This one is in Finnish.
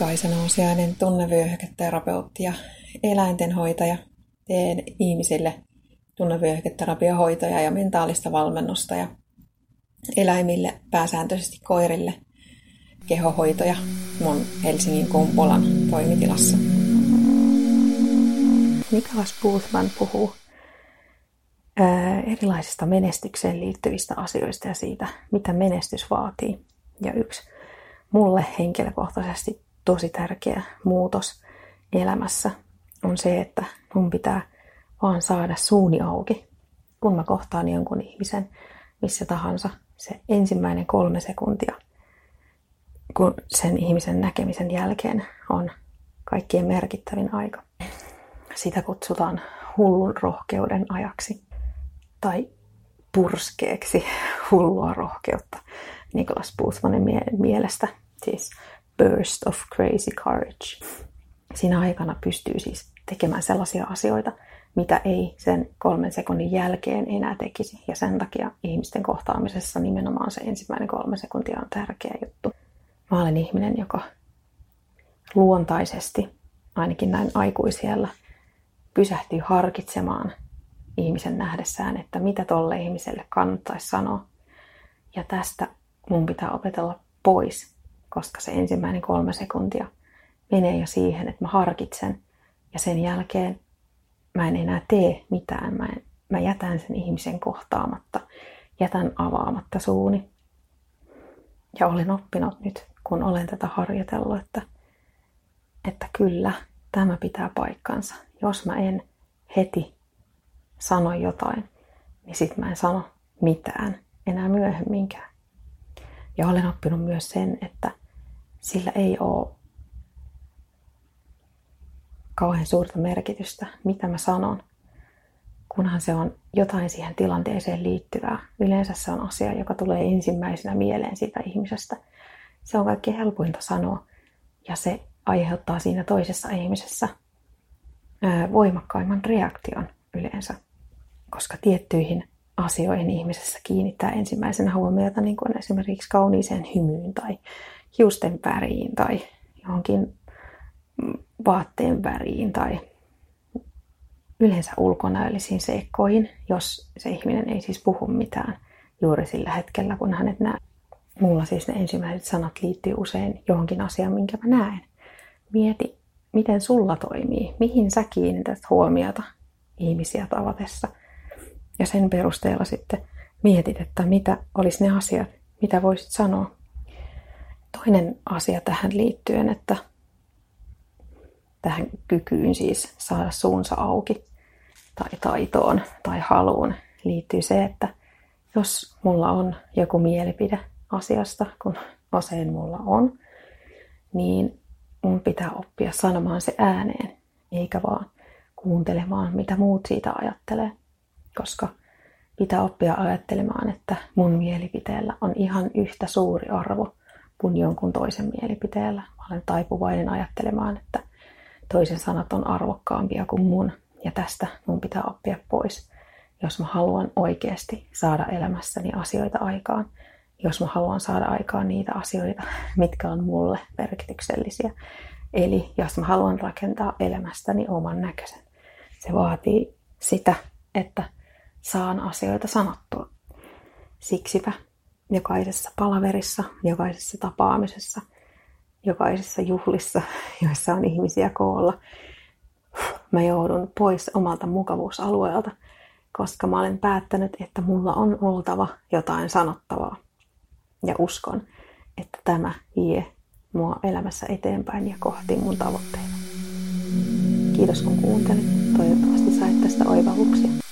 Kaisa Nousiainen, tunnevyöhyketerapeutti ja eläintenhoitaja. Teen ihmisille tunnevyöhyketerapiahoitoja ja mentaalista valmennusta ja eläimille, pääsääntöisesti koirille, kehohoitoja mun Helsingin Kumpulan toimitilassa. Nikolas Boothman puhuu erilaisista menestykseen liittyvistä asioista ja siitä, mitä menestys vaatii. Ja yksi mulle henkilökohtaisesti tosi tärkeä muutos elämässä on se, että mun pitää vaan saada suuni auki, kun mä kohtaan jonkun ihmisen missä tahansa. Se ensimmäinen kolme sekuntia, kun sen ihmisen näkemisen jälkeen on kaikkien merkittävin aika. Sitä kutsutaan hullun rohkeuden ajaksi tai purskeeksi hullua rohkeutta Nicholas Boothmanin mielestä siis burst of crazy courage. Siinä aikana pystyy siis tekemään sellaisia asioita, mitä ei sen kolmen sekunnin jälkeen enää tekisi. Ja sen takia ihmisten kohtaamisessa nimenomaan se ensimmäinen kolme sekuntia on tärkeä juttu. Mä olen ihminen, joka luontaisesti, ainakin näin aikuisiellä, pysähtyy harkitsemaan ihmisen nähdessään, että mitä tolle ihmiselle kannattaisi sanoa. Ja tästä mun pitää opetella pois koska se ensimmäinen kolme sekuntia menee jo siihen, että mä harkitsen ja sen jälkeen mä en enää tee mitään. Mä, en, mä jätän sen ihmisen kohtaamatta, jätän avaamatta suuni. Ja olen oppinut nyt, kun olen tätä harjoitellut, että, että kyllä, tämä pitää paikkansa. Jos mä en heti sano jotain, niin sit mä en sano mitään enää myöhemminkään. Ja olen oppinut myös sen, että sillä ei ole kauhean suurta merkitystä, mitä mä sanon, kunhan se on jotain siihen tilanteeseen liittyvää. Yleensä se on asia, joka tulee ensimmäisenä mieleen siitä ihmisestä. Se on kaikkein helpointa sanoa ja se aiheuttaa siinä toisessa ihmisessä voimakkaimman reaktion yleensä, koska tiettyihin asioihin ihmisessä kiinnittää ensimmäisenä huomiota, niin kuin esimerkiksi kauniiseen hymyyn tai hiusten väriin tai johonkin vaatteen väriin tai yleensä ulkonäöllisiin seikkoihin, jos se ihminen ei siis puhu mitään juuri sillä hetkellä, kun hänet näe. Mulla siis ne ensimmäiset sanat liittyy usein johonkin asiaan, minkä mä näen. Mieti, miten sulla toimii, mihin sä kiinnität huomiota ihmisiä tavatessa. Ja sen perusteella sitten mietit, että mitä olisi ne asiat, mitä voisit sanoa toinen asia tähän liittyen, että tähän kykyyn siis saada suunsa auki tai taitoon tai haluun liittyy se, että jos mulla on joku mielipide asiasta, kun usein mulla on, niin mun pitää oppia sanomaan se ääneen, eikä vaan kuuntelemaan, mitä muut siitä ajattelee. Koska pitää oppia ajattelemaan, että mun mielipiteellä on ihan yhtä suuri arvo kuin jonkun toisen mielipiteellä. Mä olen taipuvainen ajattelemaan, että toisen sanat on arvokkaampia kuin mun. Ja tästä mun pitää oppia pois, jos mä haluan oikeasti saada elämässäni asioita aikaan. Jos mä haluan saada aikaan niitä asioita, mitkä on mulle merkityksellisiä. Eli jos mä haluan rakentaa elämästäni oman näköisen. Se vaatii sitä, että saan asioita sanottua. Siksipä jokaisessa palaverissa, jokaisessa tapaamisessa, jokaisessa juhlissa, joissa on ihmisiä koolla. Mä joudun pois omalta mukavuusalueelta, koska mä olen päättänyt, että mulla on oltava jotain sanottavaa. Ja uskon, että tämä vie mua elämässä eteenpäin ja kohti mun tavoitteita. Kiitos kun kuuntelit. Toivottavasti sait tästä oivalluksia.